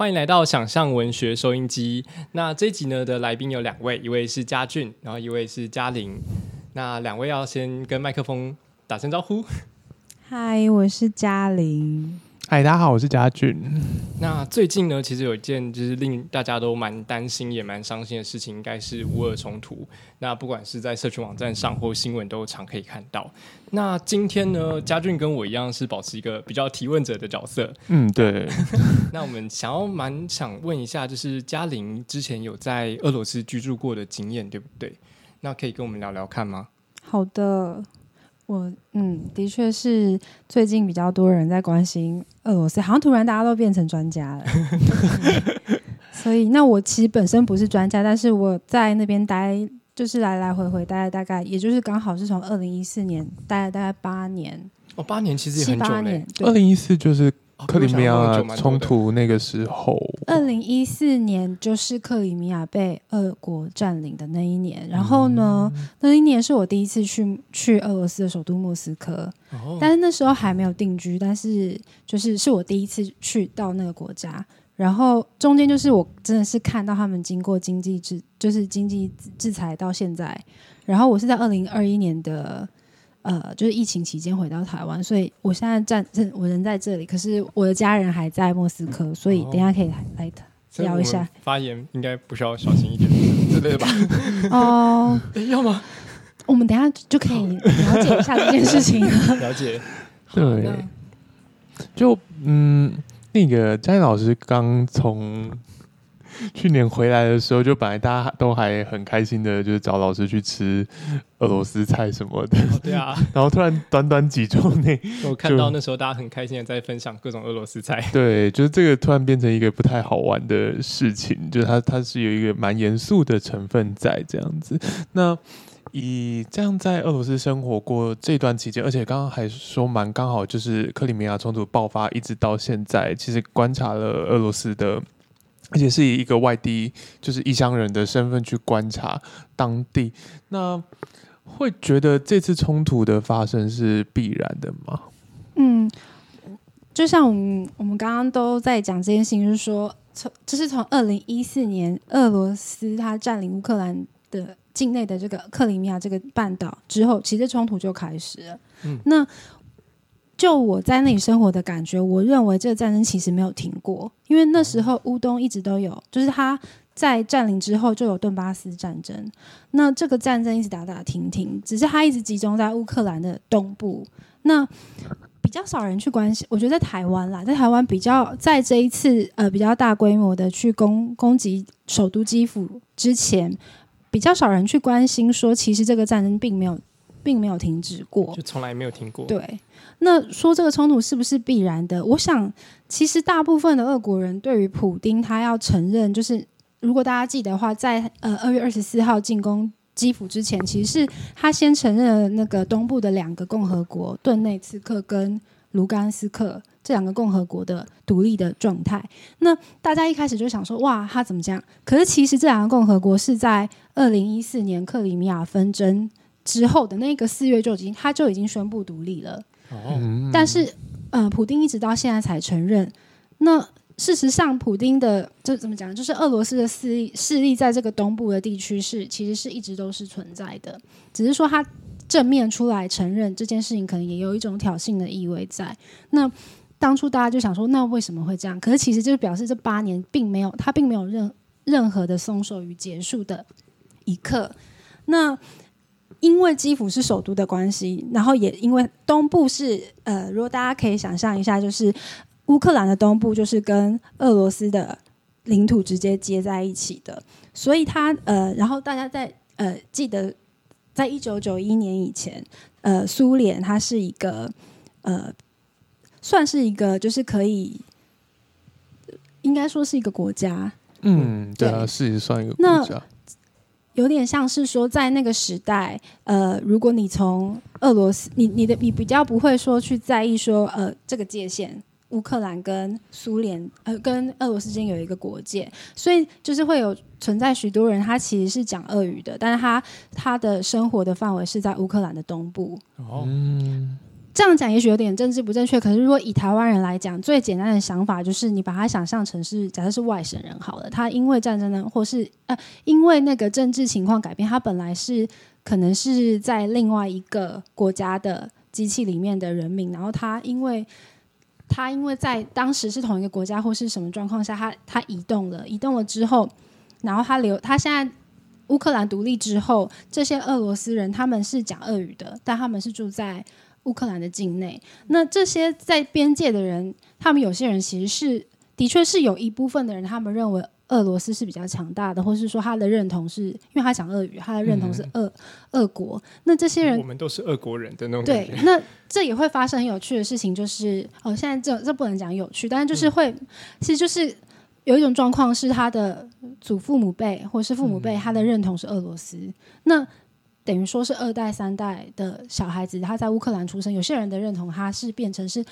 欢迎来到想象文学收音机。那这集呢的来宾有两位，一位是嘉俊，然后一位是嘉玲。那两位要先跟麦克风打声招呼。嗨，我是嘉玲。嗨，大家好，我是嘉俊。那最近呢，其实有一件就是令大家都蛮担心也蛮伤心的事情，应该是乌俄冲突。那不管是在社群网站上或新闻都常可以看到。那今天呢，嘉俊跟我一样是保持一个比较提问者的角色。嗯，对。那 我们想要蛮想问一下，就是嘉玲之前有在俄罗斯居住过的经验，对不对？那可以跟我们聊聊看吗？好的。我嗯，的确是最近比较多人在关心俄罗斯，好像突然大家都变成专家了。所以，那我其实本身不是专家，但是我在那边待，就是来来回回待了大概，也就是刚好是从二零一四年待了大概八年。哦，八年其实也很久嘞。二零一四就是。克里米亚冲突那个时候，二零一四年就是克里米亚被俄国占领的那一年。然后呢，那一年是我第一次去去俄罗斯的首都莫斯科，但是那时候还没有定居，但是就是是我第一次去到那个国家。然后中间就是我真的是看到他们经过经济制，就是经济制裁到现在。然后我是在二零二一年的。呃，就是疫情期间回到台湾，所以我现在站，我人在这里，可是我的家人还在莫斯科，所以等下可以来聊一下。发言应该不需要小心一点之类的吧？哦，要吗？我们等下就可以了解一下这件事情。了解，对，就嗯，那个佳音老师刚从。去年回来的时候，就本来大家都还很开心的，就是找老师去吃俄罗斯菜什么的。对啊，然后突然短短几周内，我看到那时候大家很开心的在分享各种俄罗斯菜。对，就是这个突然变成一个不太好玩的事情，就是它它是有一个蛮严肃的成分在这样子。那以这样在俄罗斯生活过这段期间，而且刚刚还说蛮刚好，就是克里米亚冲突爆发一直到现在，其实观察了俄罗斯的。而且是以一个外地，就是异乡人的身份去观察当地，那会觉得这次冲突的发生是必然的吗？嗯，就像我们我们刚刚都在讲这件事情，就是说从就是从二零一四年俄罗斯它占领乌克兰的境内的这个克里米亚这个半岛之后，其实冲突就开始了。嗯，那。就我在那里生活的感觉，我认为这个战争其实没有停过，因为那时候乌东一直都有，就是他在占领之后就有顿巴斯战争，那这个战争一直打打停停，只是他一直集中在乌克兰的东部，那比较少人去关心。我觉得在台湾啦，在台湾比较在这一次呃比较大规模的去攻攻击首都基辅之前，比较少人去关心说，其实这个战争并没有并没有停止过，就从来没有停过，对。那说这个冲突是不是必然的？我想，其实大部分的俄国人对于普丁，他要承认，就是如果大家记得的话，在呃二月二十四号进攻基辅之前，其实是他先承认了那个东部的两个共和国顿内茨克跟卢甘斯克这两个共和国的独立的状态。那大家一开始就想说，哇，他怎么这样？可是其实这两个共和国是在二零一四年克里米亚纷争之后的那个四月就已经，他就已经宣布独立了。但是，呃，普丁一直到现在才承认。那事实上，普丁的这怎么讲？就是俄罗斯的势力势力在这个东部的地区是其实是一直都是存在的，只是说他正面出来承认这件事情，可能也有一种挑衅的意味在。那当初大家就想说，那为什么会这样？可是其实就是表示这八年并没有他并没有任任何的松手与结束的一刻。那。因为基辅是首都的关系，然后也因为东部是呃，如果大家可以想象一下，就是乌克兰的东部就是跟俄罗斯的领土直接接在一起的，所以它呃，然后大家在呃记得，在一九九一年以前，呃，苏联它是一个呃，算是一个就是可以，应该说是一个国家。嗯，对啊，是算一个国家。有点像是说，在那个时代，呃，如果你从俄罗斯，你你的你比较不会说去在意说，呃，这个界限，乌克兰跟苏联，呃，跟俄罗斯之间有一个国界，所以就是会有存在许多人，他其实是讲俄语的，但是他他的生活的范围是在乌克兰的东部。哦，这样讲也许有点政治不正确，可是如果以台湾人来讲，最简单的想法就是你把它想象成是，假设是外省人好了，他因为战争呢，或是呃，因为那个政治情况改变，他本来是可能是在另外一个国家的机器里面的人民，然后他因为他因为在当时是同一个国家或是什么状况下，他他移动了，移动了之后，然后他留他现在乌克兰独立之后，这些俄罗斯人他们是讲俄语的，但他们是住在。乌克兰的境内，那这些在边界的人，他们有些人其实是的确是有一部分的人，他们认为俄罗斯是比较强大的，或是说他的认同是因为他讲俄语，他的认同是俄俄国。那这些人，我们都是俄国人的那种对，那这也会发生很有趣的事情，就是哦，现在这这不能讲有趣，但是就是会，其实就是有一种状况是他的祖父母辈或是父母辈，他的认同是俄罗斯。那等于说是二代三代的小孩子，他在乌克兰出生。有些人的认同他是变成是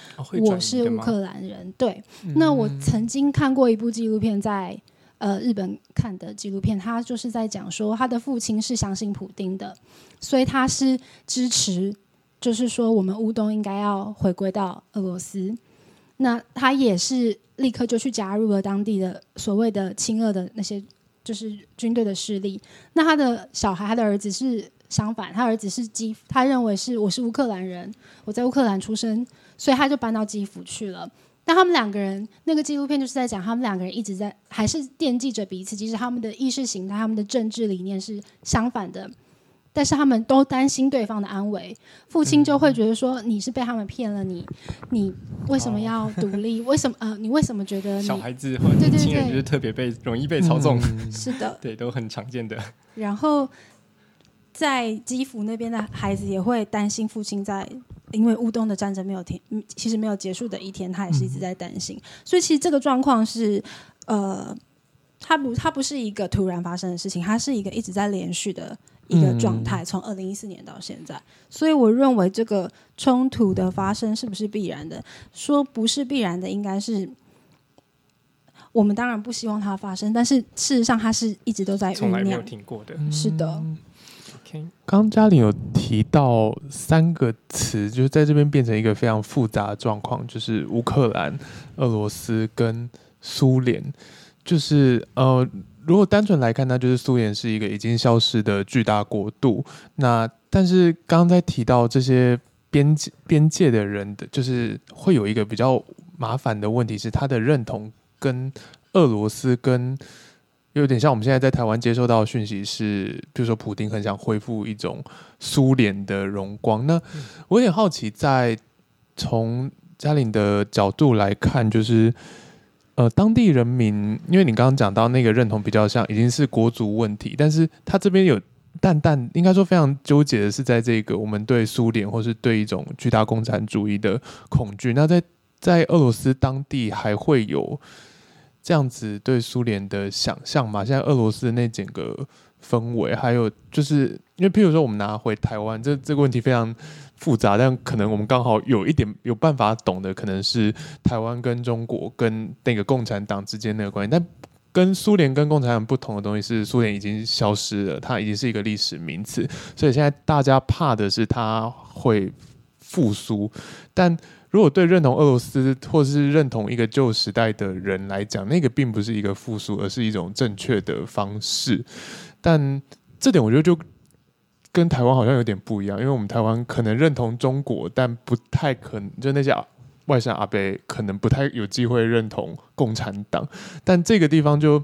我是乌克兰人。对，那我曾经看过一部纪录片，在呃日本看的纪录片，他就是在讲说他的父亲是相信普丁的，所以他是支持，就是说我们乌东应该要回归到俄罗斯。那他也是立刻就去加入了当地的所谓的亲俄的那些就是军队的势力。那他的小孩，他的儿子是。相反，他儿子是基，他认为是我是乌克兰人，我在乌克兰出生，所以他就搬到基辅去了。但他们两个人，那个纪录片就是在讲他们两个人一直在还是惦记着彼此，其实他们的意识形态、他们的政治理念是相反的，但是他们都担心对方的安危。父亲就会觉得说：“你是被他们骗了，你你为什么要独立？为什么呃，你为什么觉得 小孩子或年轻人就是特别被容易被操纵？是的，对，都很常见的。然后。在基辅那边的孩子也会担心父亲在，因为乌东的战争没有停，其实没有结束的一天，他也是一直在担心。所以其实这个状况是，呃，它不，它不是一个突然发生的事情，它是一个一直在连续的一个状态，从二零一四年到现在。所以我认为这个冲突的发生是不是必然的？说不是必然的，应该是我们当然不希望它发生，但是事实上它是一直都在酝酿，停过的，是的。刚嘉玲有提到三个词，就是在这边变成一个非常复杂的状况，就是乌克兰、俄罗斯跟苏联。就是呃，如果单纯来看，那就是苏联是一个已经消失的巨大国度。那但是刚刚在提到这些边界边界的人的，就是会有一个比较麻烦的问题，是他的认同跟俄罗斯跟。有点像我们现在在台湾接收到的讯息是，比如说普丁很想恢复一种苏联的荣光。那我有点好奇，在从嘉玲的角度来看，就是呃，当地人民，因为你刚刚讲到那个认同比较像已经是国族问题，但是他这边有淡淡，应该说非常纠结的是，在这个我们对苏联或是对一种巨大共产主义的恐惧。那在在俄罗斯当地还会有。这样子对苏联的想象嘛？现在俄罗斯的那整个氛围，还有就是因为，譬如说我们拿回台湾，这这个问题非常复杂，但可能我们刚好有一点有办法懂的，可能是台湾跟中国跟那个共产党之间那个关系。但跟苏联跟共产党不同的东西是，苏联已经消失了，它已经是一个历史名词，所以现在大家怕的是它会复苏，但。如果对认同俄罗斯或是认同一个旧时代的人来讲，那个并不是一个复苏，而是一种正确的方式。但这点我觉得就跟台湾好像有点不一样，因为我们台湾可能认同中国，但不太可能，就那些外省阿伯可能不太有机会认同共产党。但这个地方就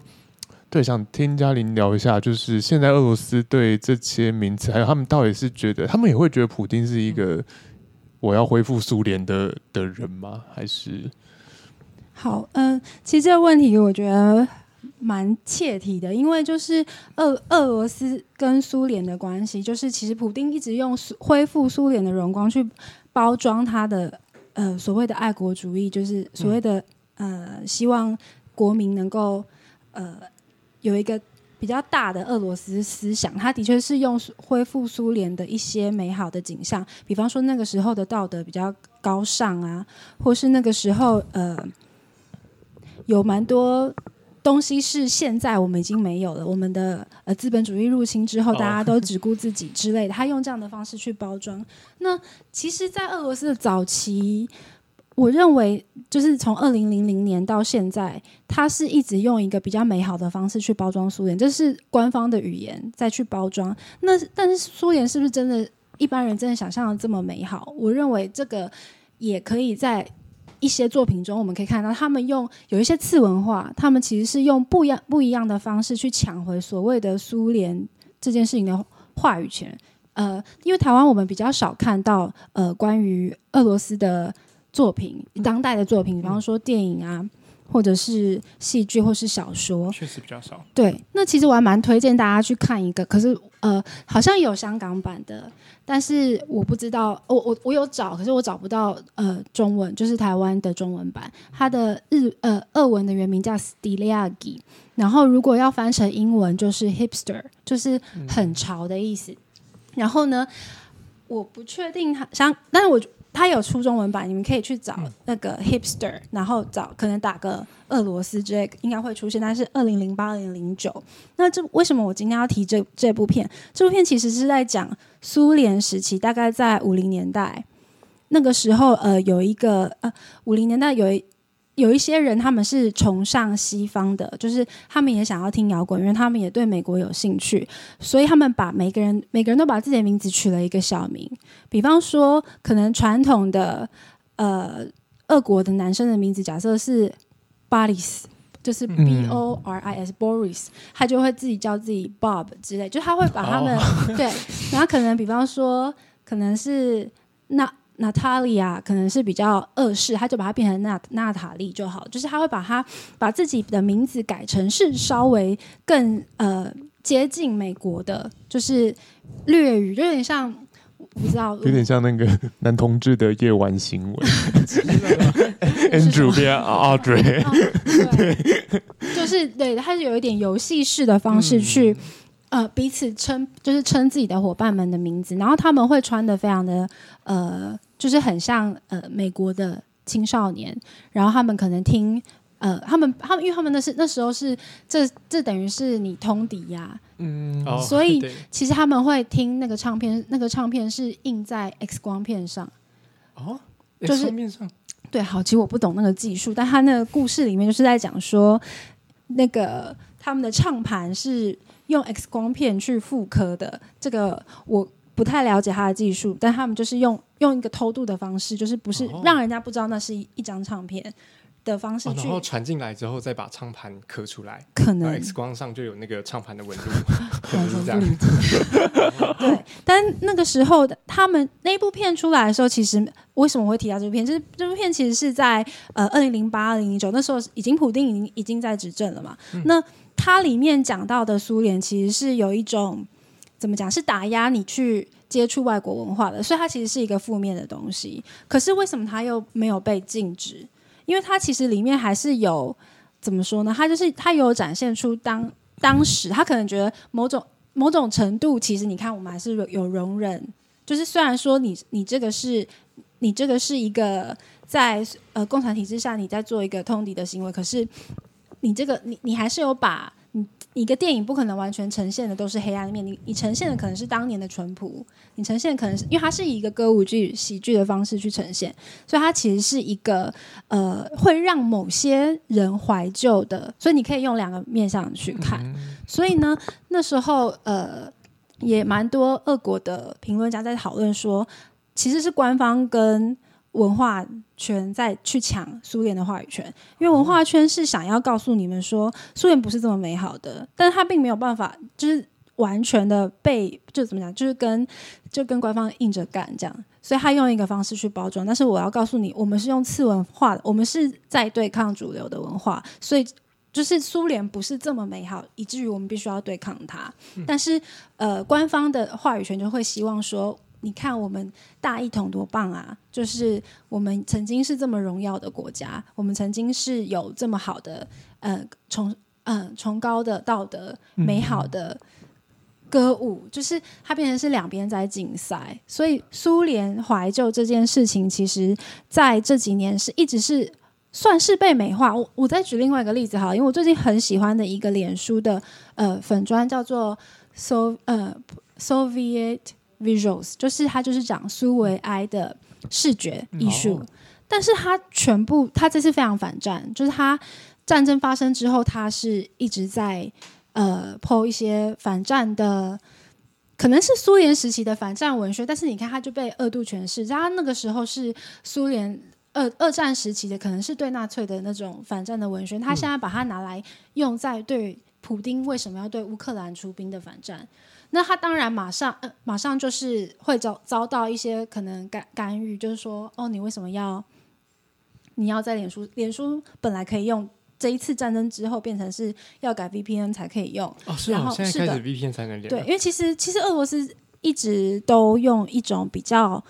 对，想听嘉玲聊一下，就是现在俄罗斯对这些名词，还有他们到底是觉得，他们也会觉得普京是一个。我要恢复苏联的的人吗？还是好？嗯，其实这个问题我觉得蛮切题的，因为就是俄俄罗斯跟苏联的关系，就是其实普丁一直用恢复苏联的荣光去包装他的呃所谓的爱国主义，就是所谓的呃希望国民能够呃有一个。比较大的俄罗斯思想，它的确是用恢复苏联的一些美好的景象，比方说那个时候的道德比较高尚啊，或是那个时候呃有蛮多东西是现在我们已经没有了，我们的呃资本主义入侵之后，哦大家 都只顾自己之类的，他用这样的方式去包装。那其实，在俄罗斯的早期，我认为就是从二零零零年到现在，他是一直用一个比较美好的方式去包装苏联，这是官方的语言再去包装。那但是苏联是不是真的一般人真的想象的这么美好？我认为这个也可以在一些作品中，我们可以看到他们用有一些次文化，他们其实是用不一样不一样的方式去抢回所谓的苏联这件事情的话语权。呃，因为台湾我们比较少看到呃关于俄罗斯的作品，当代的作品，比方说电影啊，或者是戏剧或是小说。确实比较少。对，那其实我还蛮推荐大家去看一个，可是呃，好像有香港版的，但是我不知道，我我我有找，可是我找不到呃中文，就是台湾的中文版，它的日呃俄文的原名叫 Stiliagi，然后如果要翻成英文就是 hipster，就是很潮的意思。然后呢，我不确定它香，但是我它有出中文版，你们可以去找那个 hipster，然后找可能打个俄罗斯之类，应该会出现。但是二零零八、二零零九，那这为什么我今天要提这这部片？这部片其实是在讲苏联时期，大概在五零年代那个时候，呃，有一个呃五零年代有一。有一些人他们是崇尚西方的，就是他们也想要听摇滚，因为他们也对美国有兴趣，所以他们把每个人每个人都把自己的名字取了一个小名，比方说可能传统的呃俄国的男生的名字，假设是 Boris，就是嗯 B O R I S Boris，他就会自己叫自己 Bob 之类，就他会把他们、对，然后可能比方说可能是那。娜塔莉亚可能是比较恶式，他就把它变成娜娜塔莉就好，就是他会把它把自己的名字改成是稍微更呃接近美国的，就是略语，就有点像我不知道，有点像那个 男同志的夜晚行为，Andrew 变 Audrey，啊对，就是对，他是有一点游戏式的方式去、呃彼此称，就是称自己的伙伴们的名字，然后他们会穿的非常的呃，就是很像呃美国的青少年，然后他们可能听。呃，他们他们，因为他们那是那时候是这这等于是你通敌呀、嗯，哦所以其实他们会听那个唱片，那个唱片是印在 X 光片上。哦，就是面上对，好，其实我不懂那个技术，但他那个故事里面就是在讲说，那个他们的唱盘是用 X 光片去复刻的。这个我不太了解他的技术，但他们就是用用一个偷渡的方式，就是不是哦让人家不知道那是一一张唱片的方式然后传进来之后再把唱盘刻出来，可能 X 光上就有那个唱盘的纹路，可能是这样。全不理解。对，但那个时候的他们那部片出来的时候，其实为什么我会提到这部片？就是这部片其实是在呃二零零八、二零零九那时候已经普丁已经已经在执政了嘛。那它里面讲到的苏联其实是有一种怎么讲，是打压你去接触外国文化的，所以它其实是一个负面的东西。可是为什么它又没有被禁止？因为它其实里面还是有怎么说呢？它就是它有展现出当当时他可能觉得某种某种程度，其实你看我们还是有有容忍，就是虽然说你你这个是你这个是一个在呃共产体制下你在做一个通敌的行为，可是你这个你你还是有把你一个电影不可能完全呈现的都是黑暗面，你你呈现的可能是当年的淳朴，你呈现的可能是因为它是以一个歌舞剧喜剧的方式去呈现，所以它其实是一个呃会让某些人怀旧的，所以你可以用两个面向去看。所以呢，那时候呃也蛮多俄国的评论家在讨论说，其实是官方跟文化圈在去抢苏联的话语权，因为文化圈是想要告诉你们说，苏联不是这么美好的，但是他并没有办法，就是完全的被就怎么讲，就是跟就跟官方硬着干这样，所以他用一个方式去包装。但是我要告诉你，我们是用次文化的，我们是在对抗主流的文化，所以。就是苏联不是这么美好，以至于我们必须要对抗它。但是，呃，官方的话语权就会希望说，你看我们大一统多棒啊！就是我们曾经是这么荣耀的国家，我们曾经是有这么好的呃崇呃崇高的道德、美好的歌舞，就是它变成是两边在竞赛。所以苏联怀旧这件事情，其实在这几年是一直是算是被美化。我我再举另外一个例子哈，因为我最近很喜欢的一个脸书的呃粉砖叫做 So 呃 Soviet Visuals，就是他就是讲苏维埃的视觉艺术，哦但是他全部他这次非常反战，就是他战争发生之后，他是一直在呃 po 一些反战的。可能是苏联时期的反战文学，但是你看，他就被二度诠释。它那个时候是苏联二二战时期的，可能是对纳粹的那种反战的文学。他现在把它拿来用在对普丁为什么要对乌克兰出兵的反战。那他当然马上、呃、马上就是会遭遭到一些可能干干预，就是说，哦，你为什么要你要在脸书？脸书本来可以用，这一次战争之后变成是要改 VPN 才可以用。哦，是哦，然后是的现在开始 VPN 才能连。对，因为其实其实俄罗斯一直都用一种比较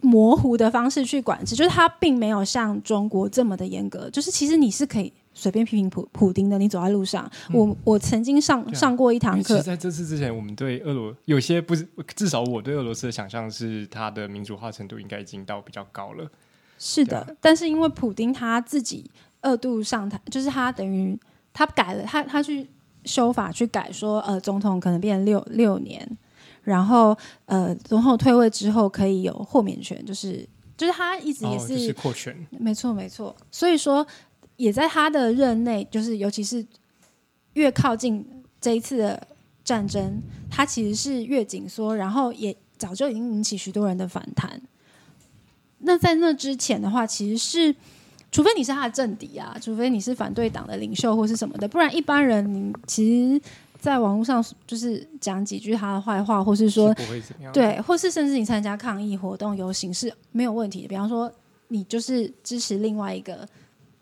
模糊的方式去管制，就是它并没有像中国这么的严格。就是其实你是可以随便批评普普丁的，你走在路上。我我曾经上啊上过一堂课其实，在这次之前，我们对俄罗有些不是，至少我对俄罗斯的想象是，它的民主化程度应该已经到比较高了。是的，但是因为普丁他自己二度上台，就是他等于他改了，他他去修法去改说，呃，总统可能变六六年，然后呃，总统退位之后可以有豁免权，就是就是他一直也哦，是、就是扩权。没错没错，所以说也在他的任内，就是尤其是越靠近这一次的战争，他其实是越紧缩，然后也早就已经引起许多人的反弹。那在那之前的话，其实是除非你是他的政敌啊，除非你是反对党的领袖或是什么的，不然一般人你其实在网络上就是讲几句他的坏话，或是说对，或是甚至你参加抗议活动、游行是没有问题的。比方说，你就是支持另外一个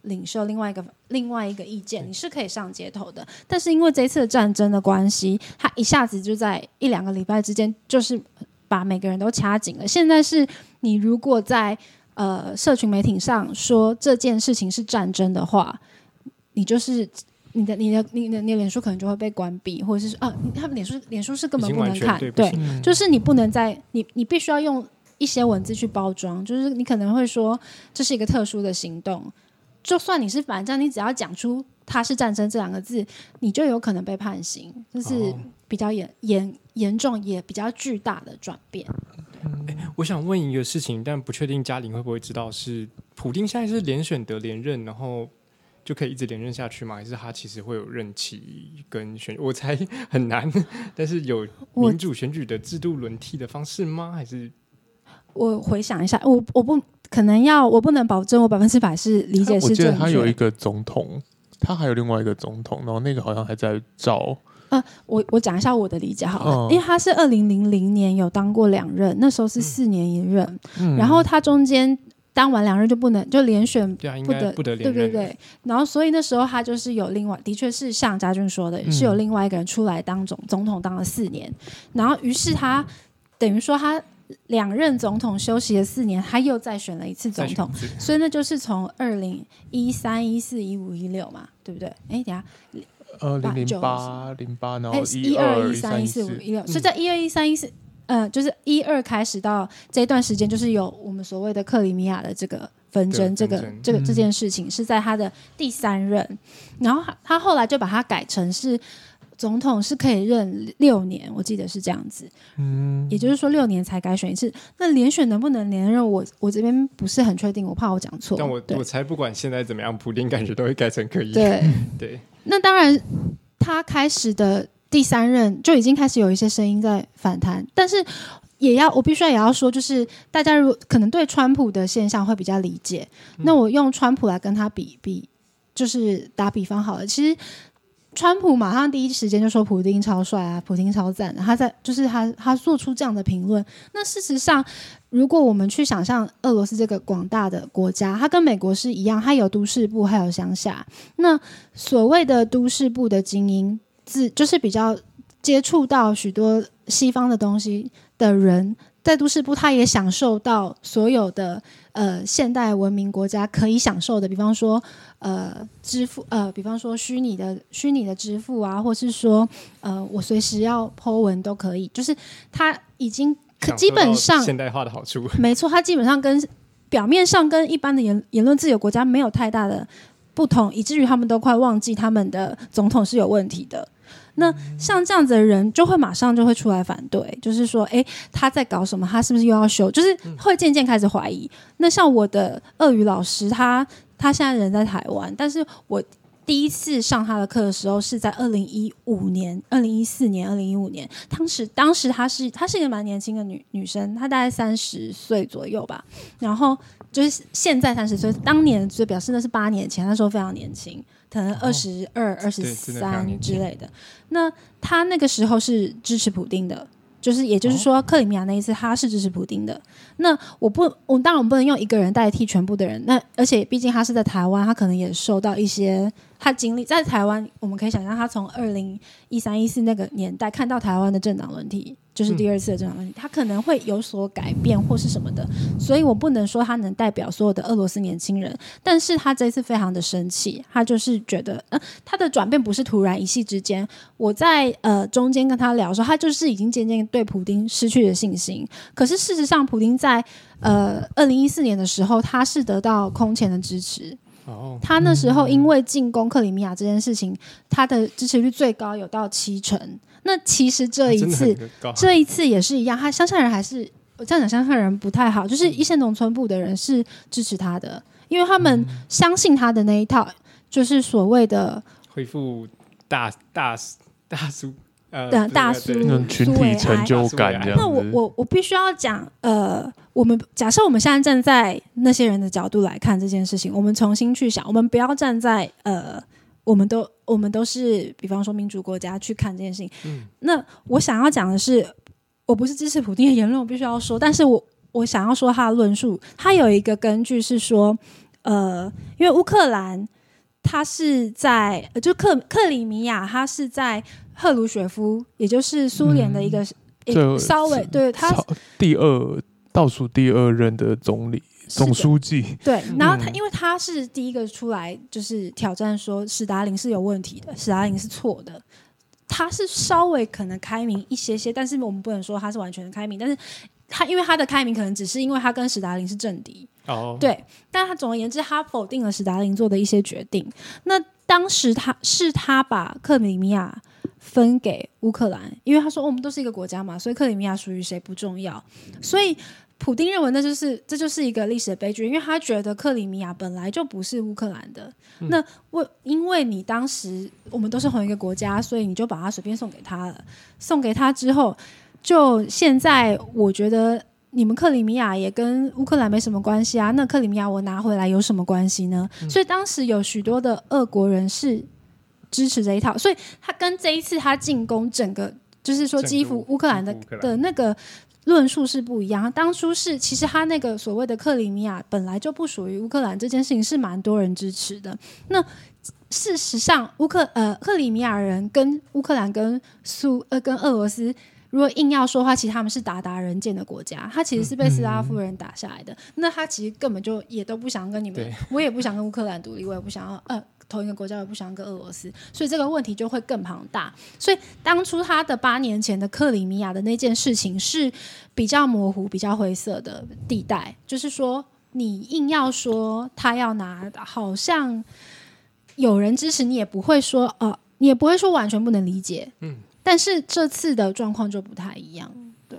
领袖、另外一个另外一个意见，你是可以上街头的。但是因为这次的战争的关系，他一下子就在一两个礼拜之间，就是把每个人都掐紧了。现在是你如果在呃社群媒体上说这件事情是战争的话，你就是。你的、你的、你的、你的脸书可能就会被关闭，或者是啊，你他们脸书脸书是根本不能看，对就是你不能在你你必须要用一些文字去包装，就是你可能会说这是一个特殊的行动，就算你是反战，你只要讲出他是战争这两个字，你就有可能被判刑，就是哦比较严严严重也比较巨大的转变。我想问一个事情，但不确定嘉玲会不会知道，是普丁现在是连选得连任，然后就可以一直连任下去吗？还是他其实会有任期跟选？我猜很难，但是有民主选举的制度轮替的方式吗？还是我回想一下，我我不可能要，我不能保证我百分之百是理解我记得是正确。他有一个总统，他还有另外一个总统，然后那个好像还在招。我我讲一下我的理解好了，嗯因为他是二零零零年有当过两任，那时候是四年一任，嗯然后他中间当完两任就不能就连选不得该不得对连任了。对对，然后所以那时候他就是有另外，的确是像家俊说的，嗯是有另外一个人出来当总总统当了四年，然后于是他等于说他两任总统休息了四年，他又再选了一次总统。所以那就是从二零一三、一四、一五、一六嘛，对不对？哎，等下，呃，零零八零八，然哎后，一二、一一三、一四、五、一六，所以嗯在一二、一三、一四，呃，就是一二开始到这一段时间，就是有我们所谓的克里米亚的这个纷争，这个这个这件事情是在他的第三任，然后他他后来就把它改成是总统是可以任六年，我记得是这样子，嗯，也就是说六年才改选一次。那连选能不能连任，我我这边不是很确定，我怕我讲错。但我我才不管现在怎么样，普丁感觉都会改成可以。对。对，那当然，他开始的第三任就已经开始有一些声音在反弹，但是也要我必须要也要说，就是大家如果可能对川普的现象会比较理解，那我用川普来跟他比比，就是打比方好了，其实。川普马上第一时间就说普丁超帅啊，普丁超赞。他在就是他他做出这样的评论。那事实上，如果我们去想象俄罗斯这个广大的国家，它跟美国是一样，它有都市部，还有乡下。那所谓的都市部的精英，自就是比较接触到许多西方的东西的人，在都市部他也享受到所有的呃现代文明国家可以享受的，比方说呃支付呃，比方说虚拟的虚拟的支付啊，或是说呃我随时要 Po 文都可以，就是他已经可基本上现代化的好处。没错，它基本上跟表面上跟一般的言言论自由国家没有太大的不同，以至于他们都快忘记他们的总统是有问题的。那像这样子的人，就会马上就会出来反对，就是说，诶，他在搞什么？他是不是又要修？就是会渐渐开始怀疑。那像我的鳄鱼老师，他他现在人在台湾，但是我第一次上他的课的时候是在二零一五年、二零一四年、二零一五年。当时当时她是她是一个蛮年轻的女女生，她大概三十岁左右吧。然后就是现在三十岁，当年就表示那是八年前，那时候非常年轻。可能二十二、二十三之类的。那他那个时候是支持普丁的，就是也就是说，克里米亚那一次他是支持普丁的。那我不，我当然我不能用一个人代替全部的人。那而且毕竟他是在台湾，他可能也受到一些。他经历在台湾，我们可以想象，他从二零一三一四那个年代看到台湾的政党问题，就是第二次的政党问题，他可能会有所改变或是什么的。所以我不能说他能代表所有的俄罗斯年轻人，但是他这次非常的生气，他就是觉得，呃，他的转变不是突然一夕之间。我在呃中间跟他聊说，他就是已经渐渐对普丁失去了信心。可是事实上，普丁在呃二零一四年的时候，他是得到空前的支持。他那时候因为进攻克里米亚这件事情，他的支持率最高有到七成。那其实这一次，这一次也是一样，他乡下人还是我这样讲，乡下人不太好，就是一线农村部的人是支持他的，因为他们相信他的那一套，就是所谓的恢复大大大叔。的大叔群体成就感这样那我我我必须要讲，呃，我们假设我们现在站在那些人的角度来看这件事情，我们重新去想，我们不要站在呃，我们都我们都是，比方说民主国家去看这件事情。嗯，那我想要讲的是，我不是支持普京的言论，我必须要说，但是我我想要说他的论述，他有一个根据是说，呃，因为乌克兰他是在就克克里米亚，他是在。赫鲁雪夫，也就是苏联的一个稍微对他第二倒数第二任的总理总书记。对，然后他因为他是第一个出来就是挑战说史达林是有问题的，史达林是错的。他是稍微可能开明一些些，但是我们不能说他是完全的开明。但是他因为他的开明可能只是因为他跟史达林是政敌哦，对。但他总而言之，他否定了史达林做的一些决定。那当时他是他把克里米亚。分给乌克兰，因为他说我们都是一个国家嘛，所以克里米亚属于谁不重要。所以普丁认为那就是这就是一个历史的悲剧，因为他觉得克里米亚本来就不是乌克兰的。那为因为你当时我们都是同一个国家，所以你就把它随便送给他了。送给他之后，就现在我觉得你们克里米亚也跟乌克兰没什么关系啊。那克里米亚我拿回来有什么关系呢？所以当时有许多的俄国人是。支持这一套，所以他跟这一次他进攻整个，就是说基辅乌克兰的的那个论述是不一样。当初是其实他那个所谓的克里米亚本来就不属于乌克兰，这件事情是蛮多人支持的。那事实上，乌克呃克里米亚人跟乌克兰跟苏呃跟俄罗斯，如果硬要说话，其实他们是达达人建的国家，他其实是被斯拉夫人打下来的。那他其实根本就也都不想跟你们，我也不想跟乌克兰独立，我也不想要呃。同一个国家也不想跟俄罗斯，所以这个问题就会更庞大。所以当初他的八年前的克里米亚的那件事情是比较模糊、比较灰色的地带。就是说，你硬要说他要拿，好像有人支持，你也不会说哦，你也不会说完全不能理解。嗯，但是这次的状况就不太一样。对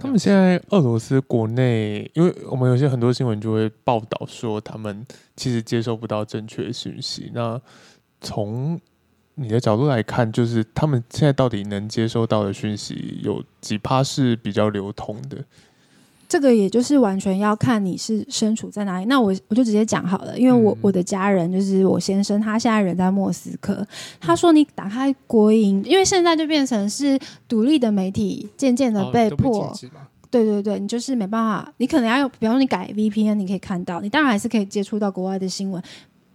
他们现在俄罗斯国内，因为我们有些很多新闻就会报道说，他们其实接收不到正确讯息。那从你的角度来看，就是他们现在到底能接收到的讯息有几趴是比较流通的？这个也就是完全要看你是身处在哪里。那我我就直接讲好了，因为我我的家人就是我先生，他现在人在莫斯科。他说你打开国营，因为现在就变成是独立的媒体，渐渐的被迫。对对对，你就是没办法，你可能要用，比方说你改 VPN，你可以看到，你当然还是可以接触到国外的新闻。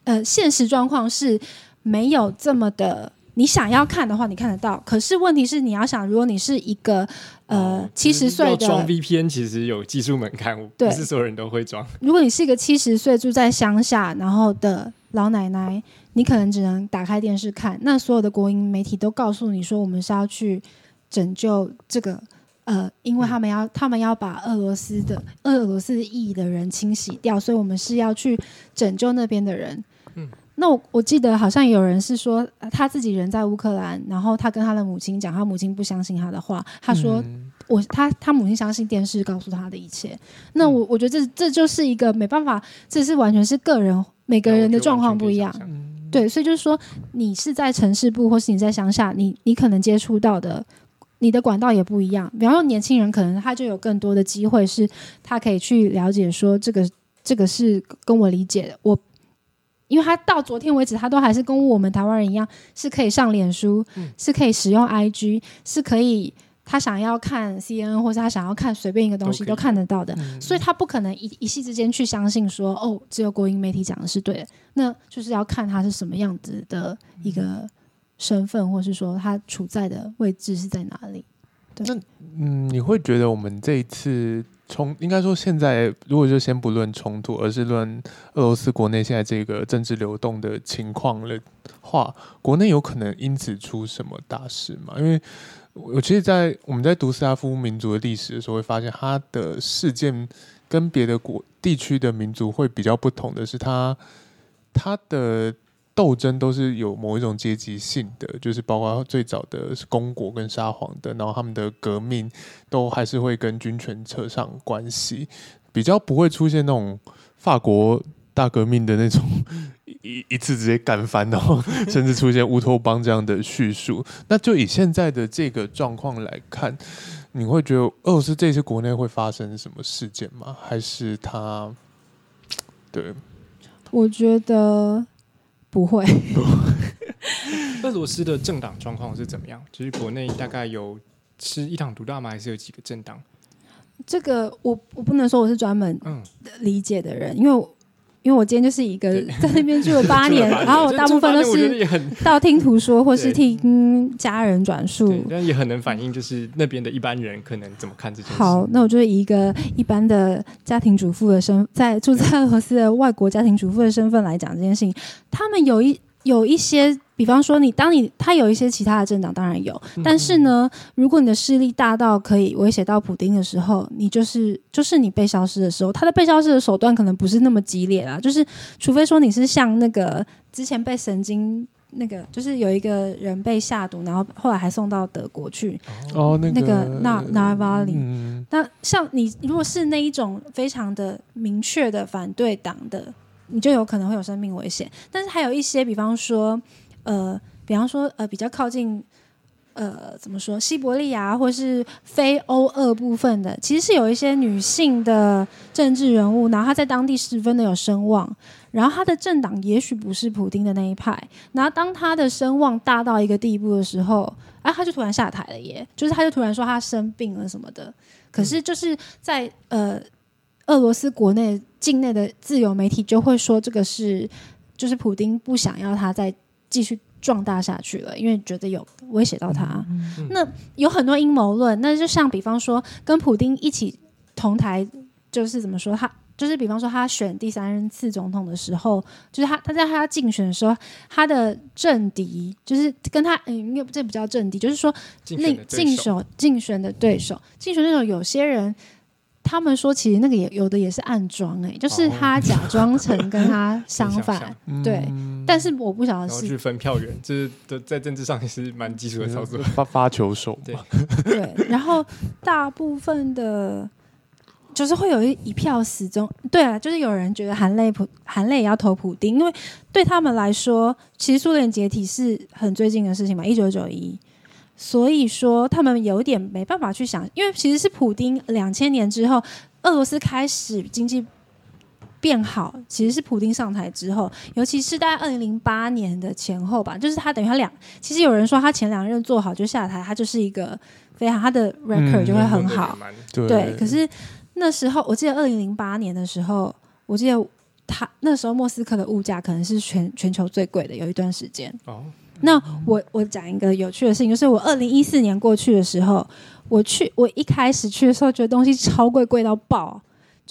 呃，现实状况是没有这么的。你想要看的话，你看得到。可是问题是，你要想，如果你是一个呃七十岁的装 VPN，其实有技术门槛，不是所有人都会装。如果你是一个七十岁住在乡下然后的老奶奶，你可能只能打开电视看。那所有的国营媒体都告诉你说，我们是要去拯救这个呃，因为他们要他们要把俄罗斯的俄罗斯裔的人清洗掉，所以我们是要去拯救那边的人。嗯那我我记得好像有人是说呃他自己人在乌克兰，然后他跟他的母亲讲，他母亲不相信他的话，他说、嗯我他他母亲相信电视告诉他的一切。那我我觉得这这就是一个没办法，这是完全是个人每个人的状况不一样。嗯对，所以就是说，你是在城市部，或是你在乡下，你你可能接触到的，你的管道也不一样。比方说，年轻人可能他就有更多的机会，是他可以去了解说，这个这个是跟我理解的。我，因为他到昨天为止，他都还是跟我们台湾人一样，是可以上脸书，嗯是可以使用 IG，是可以他想要看 CNN 或者他想要看随便一个东西都看得到的。嗯所以他不可能一一夕之间去相信说，哦，只有国营媒体讲的是对的，那就是要看他是什么样子的一个身份，或是说他处在的位置是在哪里。那嗯，你会觉得我们这一次冲，应该说现在如果就先不论冲突，而是论俄罗斯国内现在这个政治流动的情况的话，国内有可能因此出什么大事吗？因为我其实，在我们在读斯拉夫民族的历史的时候，会发现它的事件跟别的国地区的民族会比较不同的是它，它的斗争都是有某一种阶级性的，就是包括最早的是公国跟沙皇的，然后他们的革命都还是会跟军权扯上关系，比较不会出现那种法国大革命的那种 一一次直接干翻，然后 甚至出现乌托邦这样的叙述。那就以现在的这个状况来看，你会觉得俄罗斯这次国内会发生什么事件吗？还是他对？我觉得不会，俄罗斯的政党状况是怎么样？就是国内大概有是一党独大吗？还是有几个政党？这个我我不能说我是专门嗯，理解的人，因为我因为我今天就是一个在那边住了八年，然后我大部分都是道听途说或是对听家人转述对，。但也很能反映就是那边的一般人可能怎么看这件事。好，那我就是以一个一般的家庭主妇的身，在住在俄罗斯的外国家庭主妇的身份来讲这件事情，他们有一有一些，比方说你当你他有一些其他的政党当然有，嗯。但是呢，如果你的势力大到可以威胁到普丁的时候，你就是就是你被消失的时候，他的被消失的手段可能不是那么激烈啦，就是除非说你是像那个之前被神经。那个就是有一个人被下毒，然后后来还送到德国去，哦，那个那个纳纳瓦里，嗯，那像你如果是那一种非常的明确的反对党的，你就有可能会有生命危险。但是还有一些，比方说，呃，比方说，呃，比较靠近，呃，怎么说，西伯利亚或是非欧俄部分的，其实是有一些女性的政治人物，然后她在当地十分的有声望，然后她的政党也许不是普丁的那一派，然后当她的声望大到一个地步的时候，啊，她就突然下台了耶，就是她就突然说她生病了什么的。可是就是在呃俄罗斯国内境内的自由媒体就会说这个是就是普丁不想要他再继续壮大下去了，因为觉得有威胁到他。嗯那有很多阴谋论，那就像比方说跟普丁一起同台，就是怎么说他。就是比方说，他选第三任次总统的时候，就是他他在他竞选的时候，他的政敌就是跟他，嗯，应该这不叫政敌，就是说竞那选的对手竞手竞选的对手，竞选对手有些人，他们说其实那个也有的也是暗装、欸，就是哦他假装成跟他 相反，对但是我不晓得是分票源，这是在政治上也是蛮基础的操作。发 发球手对，对，然后大部分的。就是会有一一票死忠，对啊，就是有人觉得含泪普含泪也要投普丁，因为对他们来说，其实苏联解体是很最近的事情嘛，一九九一，所以说他们有点没办法去想，因为其实是普丁两千年之后，俄罗斯开始经济变好，其实是普丁上台之后，尤其是在二零零八年的前后吧，就是他等于他两，其实有人说他前两任做好就下台，他就是一个非常他的 record 嗯就会很好，蛮对。对，可是那时候我记得二零零八年的时候，我记得他那时候莫斯科的物价可能是全全球最贵的，有一段时间。哦，那我我讲一个有趣的事情，就是我二零一四年过去的时候，我去我一开始去的时候觉得东西超贵，贵到爆。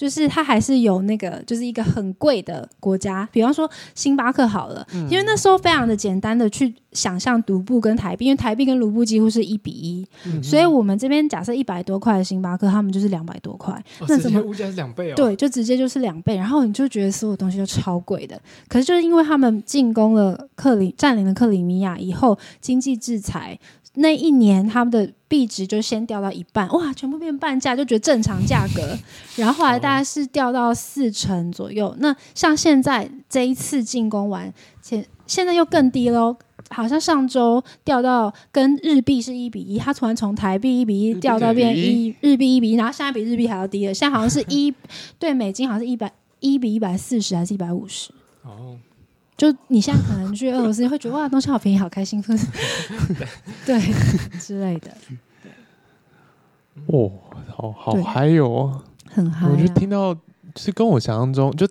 就是它还是有那个，就是一个很贵的国家，比方说星巴克好了，因为那时候非常的简单的去想象独步跟台币，因为台币跟卢布几乎是一比一，所以我们这边假设一百多块的星巴克，他们就是两百多块，那怎么物价是两倍哦？对，就直接就是两倍，然后你就觉得所有东西都超贵的。可是就是因为他们进攻了克里，占领了克里米亚以后，经济制裁。那一年，他们的币值就先掉到一半，哇，全部变半价，就觉得正常价格。然后后来大概是掉到四成左右。那像现在这一次进攻完，现现在又更低喽，好像上周掉到跟日币是一比一，它突然从台币一比一掉到变一日币一比一，然后现在比日币还要低了，现在好像是一 对美金好像是一百一比一百四十还是一百五十？哦。就你现在可能去俄罗斯会觉得哇，东西好便宜，好开心，对之类的。哦，好好嗨哟，很嗨。我就听到，就是跟我想象中，就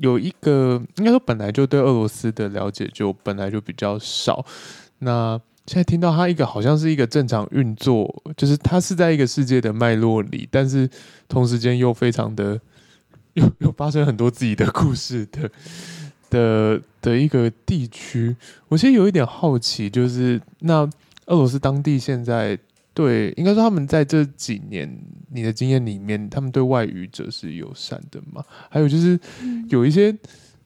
有一个，应该说本来就对俄罗斯的了解就本来就比较少。那现在听到他一个好像是一个正常运作，就是他是在一个世界的脉络里，但是同时间又非常的，又又发生很多自己的故事的。的的一个地区，我其实有一点好奇，就是那俄罗斯当地现在对，应该说他们在这几年你的经验里面，他们对外语者是友善的吗？还有就是有一些，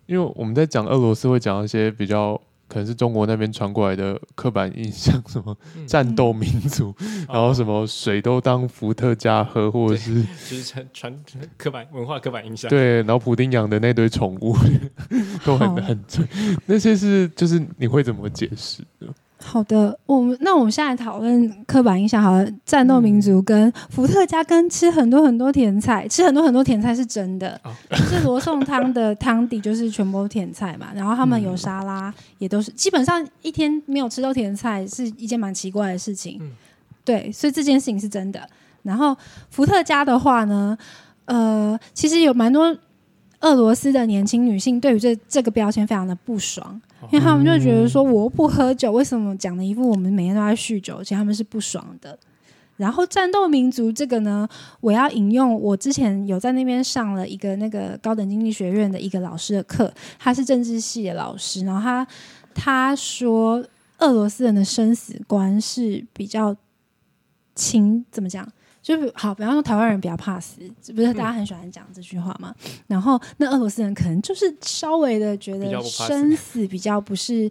因为我们在讲俄罗斯会讲一些比较。可能是中国那边传过来的刻板印象，什么战斗民族，然后什么水都当伏特加喝，或者是 就是传传刻板文化刻板印象。对，然后普丁养的那堆宠物 都很很醉，那些是就是你会怎么解释的？好的，我们那我们现在讨论刻板印象，好了，战斗民族跟伏特加跟吃很多很多甜菜，吃很多很多甜菜是真的，就是罗宋汤的汤底就是全部甜菜嘛，然后他们有沙拉，也都是基本上一天没有吃到甜菜是一件蛮奇怪的事情，对，所以这件事情是真的。然后伏特加的话呢，呃，其实有蛮多俄罗斯的年轻女性对于这这个标签非常的不爽。因为他们就觉得说我不喝酒，为什么讲的一副我们每天都在酗酒？其实他们是不爽的。然后战斗民族这个呢，我要引用我之前有在那边上了一个那个高等经济学院的一个老师的课，他是政治系的老师，然后他他说俄罗斯人的生死观是比较轻，怎么讲？就是好，比方说台湾人比较怕死，不是大家很喜欢讲这句话嘛？然后那俄罗斯人可能就是稍微的觉得生死比较不是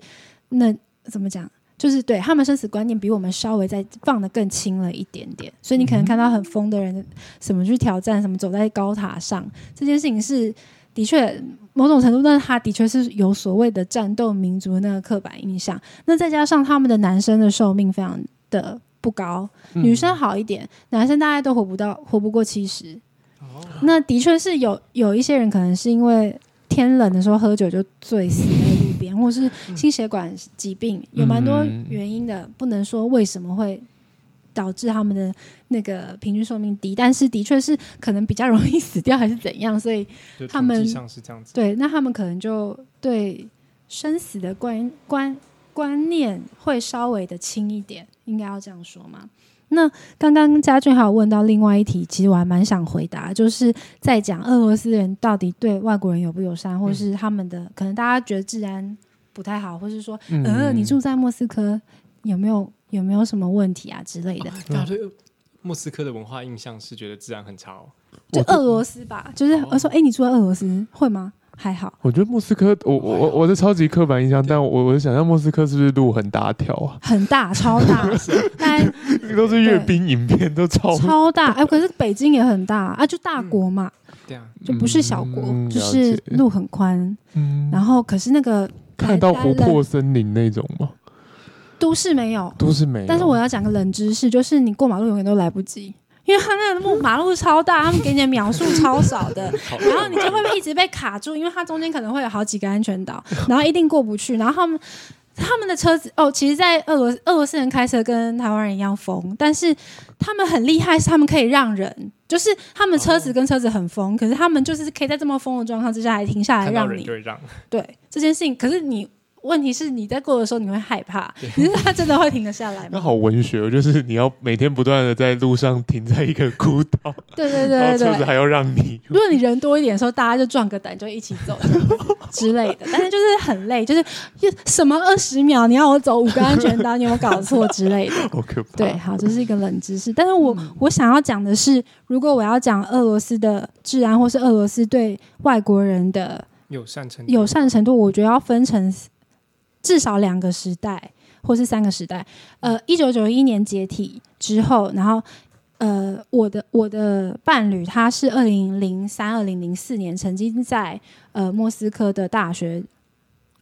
那怎么讲？就是对他们生死观念比我们稍微再放的更轻了一点点。所以你可能看到很疯的人，什么去挑战，什么走在高塔上，这件事情是的确某种程度，但是他的确是有所谓的战斗民族的那个刻板印象。那再加上他们的男生的寿命非常的。不高，女生好一点，男生大概都活不到，活不过七十。那的确是有有一些人可能是因为天冷的时候喝酒就醉死在路边，或是心血管疾病，有蛮多原因的，不能说为什么会导致他们的那个平均寿命低，但是的确是可能比较容易死掉还是怎样，所以他们是这样子。对，那他们可能就对生死的观观观念会稍微的轻一点。应该要这样说吗？那刚刚嘉俊还有问到另外一题，其实我还蛮想回答，就是在讲俄罗斯人到底对外国人友不友善，或是他们的可能大家觉得治安不太好，或是说，呃，你住在莫斯科有没有有没有什么问题啊之类的？大家对莫斯科的文化印象是觉得治安很差哦，就俄罗斯吧，就是我说，哎，你住在俄罗斯会吗？还好，我觉得莫斯科，我我我是超级刻板印象，但我我想象莫斯科是不是路很大条啊？很大，超大，但都是阅兵影片都超超大。哎，可是北京也很大啊，就大国嘛，对啊，就不是小国，就是路很宽。嗯，然后可是那个看到湖泊森林那种吗？都市没有，都市没有。但是我要讲个冷知识，就是你过马路永远都来不及。因为他那个路马路超大，他们给你的描述超少的，然后你就会一直被卡住，因为它中间可能会有好几个安全岛，然后一定过不去。然后他们他们的车子哦，其实，在俄罗俄罗斯人开车跟台湾人一样疯，但是他们很厉害，是他们可以让人，就是他们车子跟车子很疯，可是他们就是可以在这么疯的状况之下还停下来让你。让对这件事情，可是你问题是你在过的时候你会害怕，可是它真的会停得下来吗 那？好文学哦，就是你要每天不断的在路上停在一个孤岛，对对对对对。然后车子还要让你 如果你人多一点的时候，大家就壮个胆，就一起走之类的。但是就是很累，就是什么二十秒你要我走五个安全岛，你有没有搞错之类的？好可怕。对，好，这是一个冷知识。但是我、我想要讲的是，如果我要讲俄罗斯的治安，或是俄罗斯对外国人的友善程度友善程度，我觉得要分成至少两个时代，或是三个时代。呃，一九九一年解体之后，然后呃，我的我的伴侣他是二零零三、二零零四年曾经在呃莫斯科的大学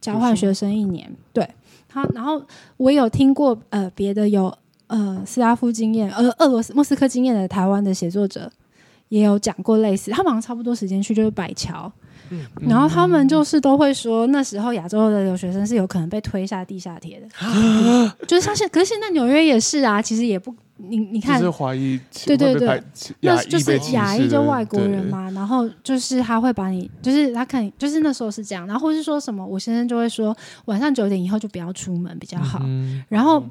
交换学生一年，对他，然后我有听过呃别的有呃斯拉夫经验，呃俄罗斯莫斯科经验的台湾的写作者也有讲过类似，他们好像差不多时间去就是百桥。嗯。然后他们就是都会说，那时候亚洲的留学生是有可能被推下地下铁的，就是像现，可是现在纽约也是啊，其实也不，你你看就是，华裔对对对。那就是亚裔就外国人嘛，然后就是他会把你，就是他看，就是那时候是这样，然后或是说什么，我先生就会说晚上九点以后就不要出门比较好，嗯然后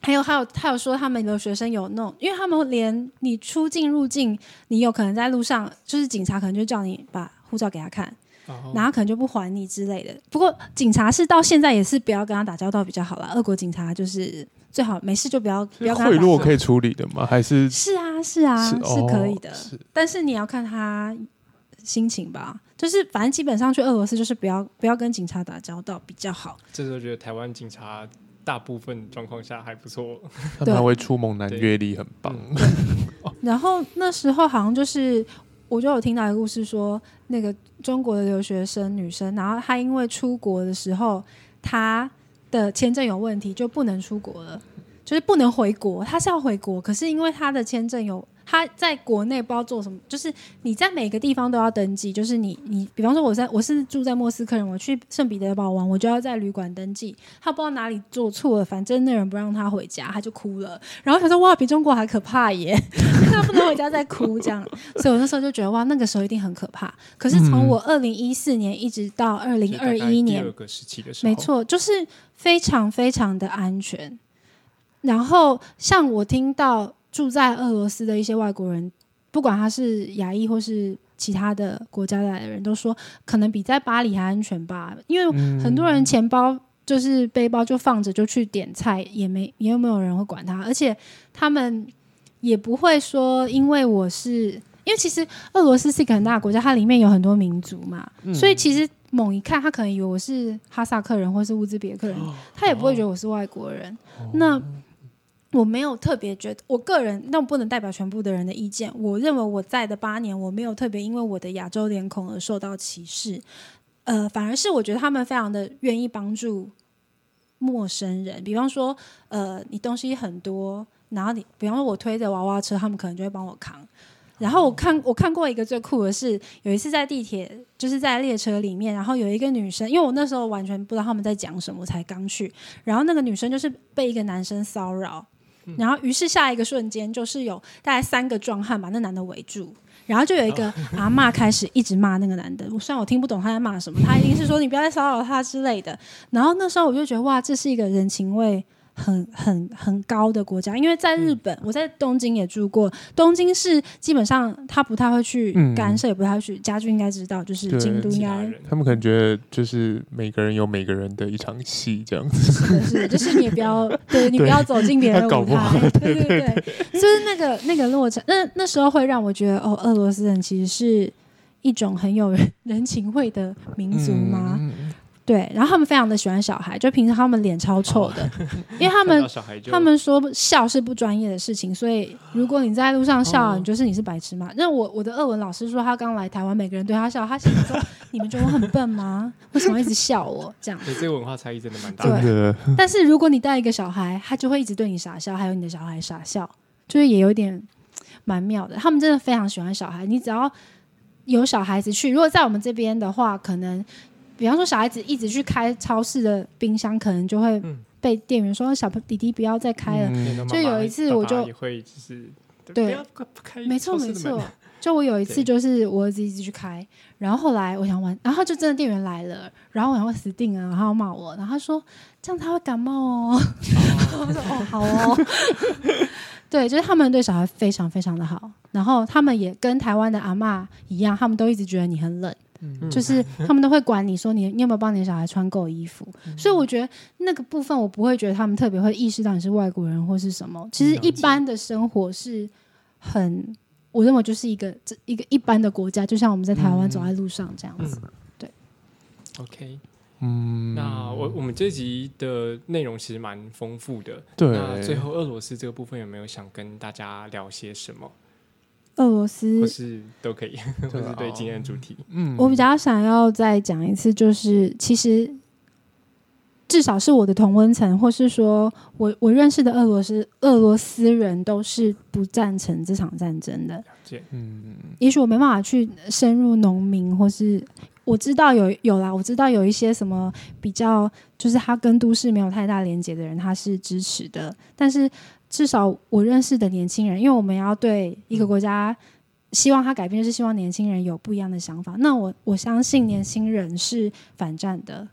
还有还有他有说他们留学生有那种，因为他们连你出境入境，你有可能在路上，就是警察可能就叫你把护照给他看，然后可能就不还你之类的。不过警察是到现在也是不要跟他打交道比较好啦。俄国警察就是最好没事就不要不要贿。赂可以处理的吗？还是是啊是啊是哦可以的，是但是你要看他心情吧。就是反正基本上去俄罗斯就是不要不要跟警察打交道比较好。这时候觉得台湾警察大部分状况下还不错，他对们还会出猛男对阅历很棒。然后那时候好像就是，我就有听到一个故事说，那个中国的留学生女生，然后她因为出国的时候，她的签证有问题，就不能出国了，就是不能回国。她是要回国，可是因为她的签证有。她在国内不知道做什么，就是你在每个地方都要登记，就是你你，比方说我在我是住在莫斯科人，我去圣彼得堡玩，我就要在旅馆登记。他不知道哪里做错了，反正那人不让他回家，他就哭了。然后他说：“哇，比中国还可怕耶！” 他不能回家再哭这样，所以我那时候就觉得哇，那个时候一定很可怕。可是从我二零一四年一直到二零二一年第二，个时期的时候，没，错，就是非常非常的安全。然后像我听到住在俄罗斯的一些外国人，不管他是亚裔或是其他的国家来的人，都说可能比在巴黎还安全吧，因为嗯。很多人钱包就是背包就放着就去点菜，也没也没有人会管他，而且他们也不会说因为我是因为其实俄罗斯是一个很大的国家，它里面有很多民族嘛，嗯所以其实猛一看他可能以为我是哈萨克人或是乌兹别克人，他也不会觉得我是外国人。那我没有特别觉得，我个人那我不能代表全部的人的意见。我认为我在的八年，我没有特别因为我的亚洲脸孔而受到歧视，呃，反而是我觉得他们非常的愿意帮助陌生人。比方说，呃，你东西很多，然后你，比方说我推着娃娃车，他们可能就会帮我扛。然后我看我看过一个最酷的是，有一次在地铁，就是在列车里面，然后有一个女生，因为我那时候完全不知道他们在讲什么，才刚去，然后那个女生就是被一个男生骚扰，然后于是下一个瞬间就是有大概三个壮汉把那男的围住。然后就有一个 阿妈开始一直骂那个男的，我虽然我听不懂他在骂什么，他一定是说你不要再骚扰他之类的。然后那时候我就觉得哇，这是一个人情味很很很高的国家，因为在日本，我在东京也住过，东京是基本上他不太会去嗯。干涉，也不太会去，家具应该知道，就是京都应该他们可能觉得就是每个人有每个人的一场戏这样子。是的，是的，就是你也不要，对你不要走进别人的舞台，对对对，就是那个那个落差，那那时候会让我觉得，哦，俄罗斯人其实是一种很有人人情味的民族吗？嗯对，然后他们非常的喜欢小孩，就平常他们脸超臭的，因为他们他们说笑是不专业的事情，所以如果你在路上笑，哦你就是你是白痴嘛。那我我的俄文老师说，他刚来台湾，每个人对他笑，他心里说：你们觉得我很笨吗？为什么一直笑我这样？对这个文化差异真的蛮大的。真的，但是如果你带一个小孩，他就会一直对你傻笑，还有你的小孩傻笑，就是也有点蛮妙的。他们真的非常喜欢小孩，你只要有小孩子去，如果在我们这边的话，可能比方说小孩子一直去开超市的冰箱，可能就会嗯。被店员说小弟弟不要再开了。就有一次我就爸爸会就是对。没错没错。就我有一次就是我儿子一直去开，然后后来我想玩，然后就真的店员来了，然后我想说死定了，然后要骂我，然后他说这样他会感冒哦，我说哦好哦，对，就是他们对小孩非常非常的好，然后他们也跟台湾的阿嬷一样，他们都一直觉得你很冷。嗯。就是他们都会管你说你你有没有帮你的小孩穿够衣服，嗯。所以我觉得那个部分我不会觉得他们特别会意识到你是外国人或是什么。其实一般的生活是很，我认为就是一个这一个一般的国家，就像我们在台湾嗯。走在路上这样子。对，OK。嗯，那我我们这集的内容其实蛮丰富的。对。那最后俄罗斯这个部分有没有想跟大家聊些什么，俄罗斯或是都可以，或 是对今天的主题？嗯我比较想要再讲一次，就是其实至少是我的同温层，或是说我我认识的俄罗斯俄罗斯人都是不赞成这场战争的。了解，嗯也许我没办法去深入农民，或是我知道有有啦，我知道有一些什么比较，就是他跟都市没有太大连接的人，他是支持的。但是至少我认识的年轻人，因为我们要对一个国家希望他改变，就是希望年轻人有不一样的想法。那我我相信年轻人是反战的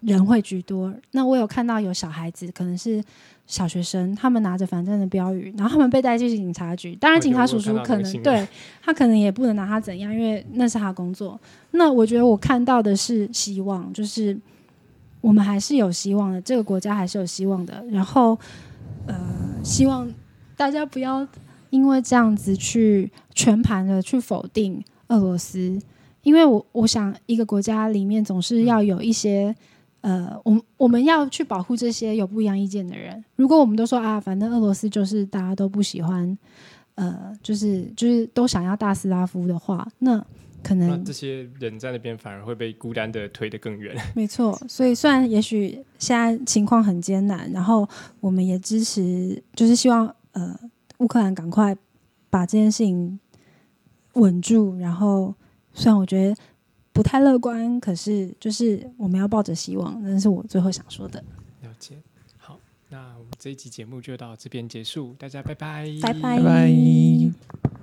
人会居多。那我有看到有小孩子，可能是。小学生他们拿着反战的标语，然后他们被带去警察局。当然，警察叔叔可能对他可能也不能拿他怎样，因为那是他工作。那我觉得我看到的是希望，就是我们还是有希望的，这个国家还是有希望的。然后，呃，希望大家不要因为这样子去全盘的去否定俄罗斯，因为我我想一个国家里面总是要有一些。呃，我我们要去保护这些有不一样意见的人。如果我们都说啊，反正俄罗斯就是大家都不喜欢，呃，就是就是都想要大斯拉夫的话，那可能那这些人在那边反而会被孤单的推得更远。没错。所以虽然也许现在情况很艰难，然后我们也支持，就是希望呃乌克兰赶快把这件事情稳住。然后虽然我觉得不太乐观，可是就是我们要抱着希望，那是我最后想说的。了解。好，那我们这一集节目就到这边结束，大家拜拜，拜拜拜拜。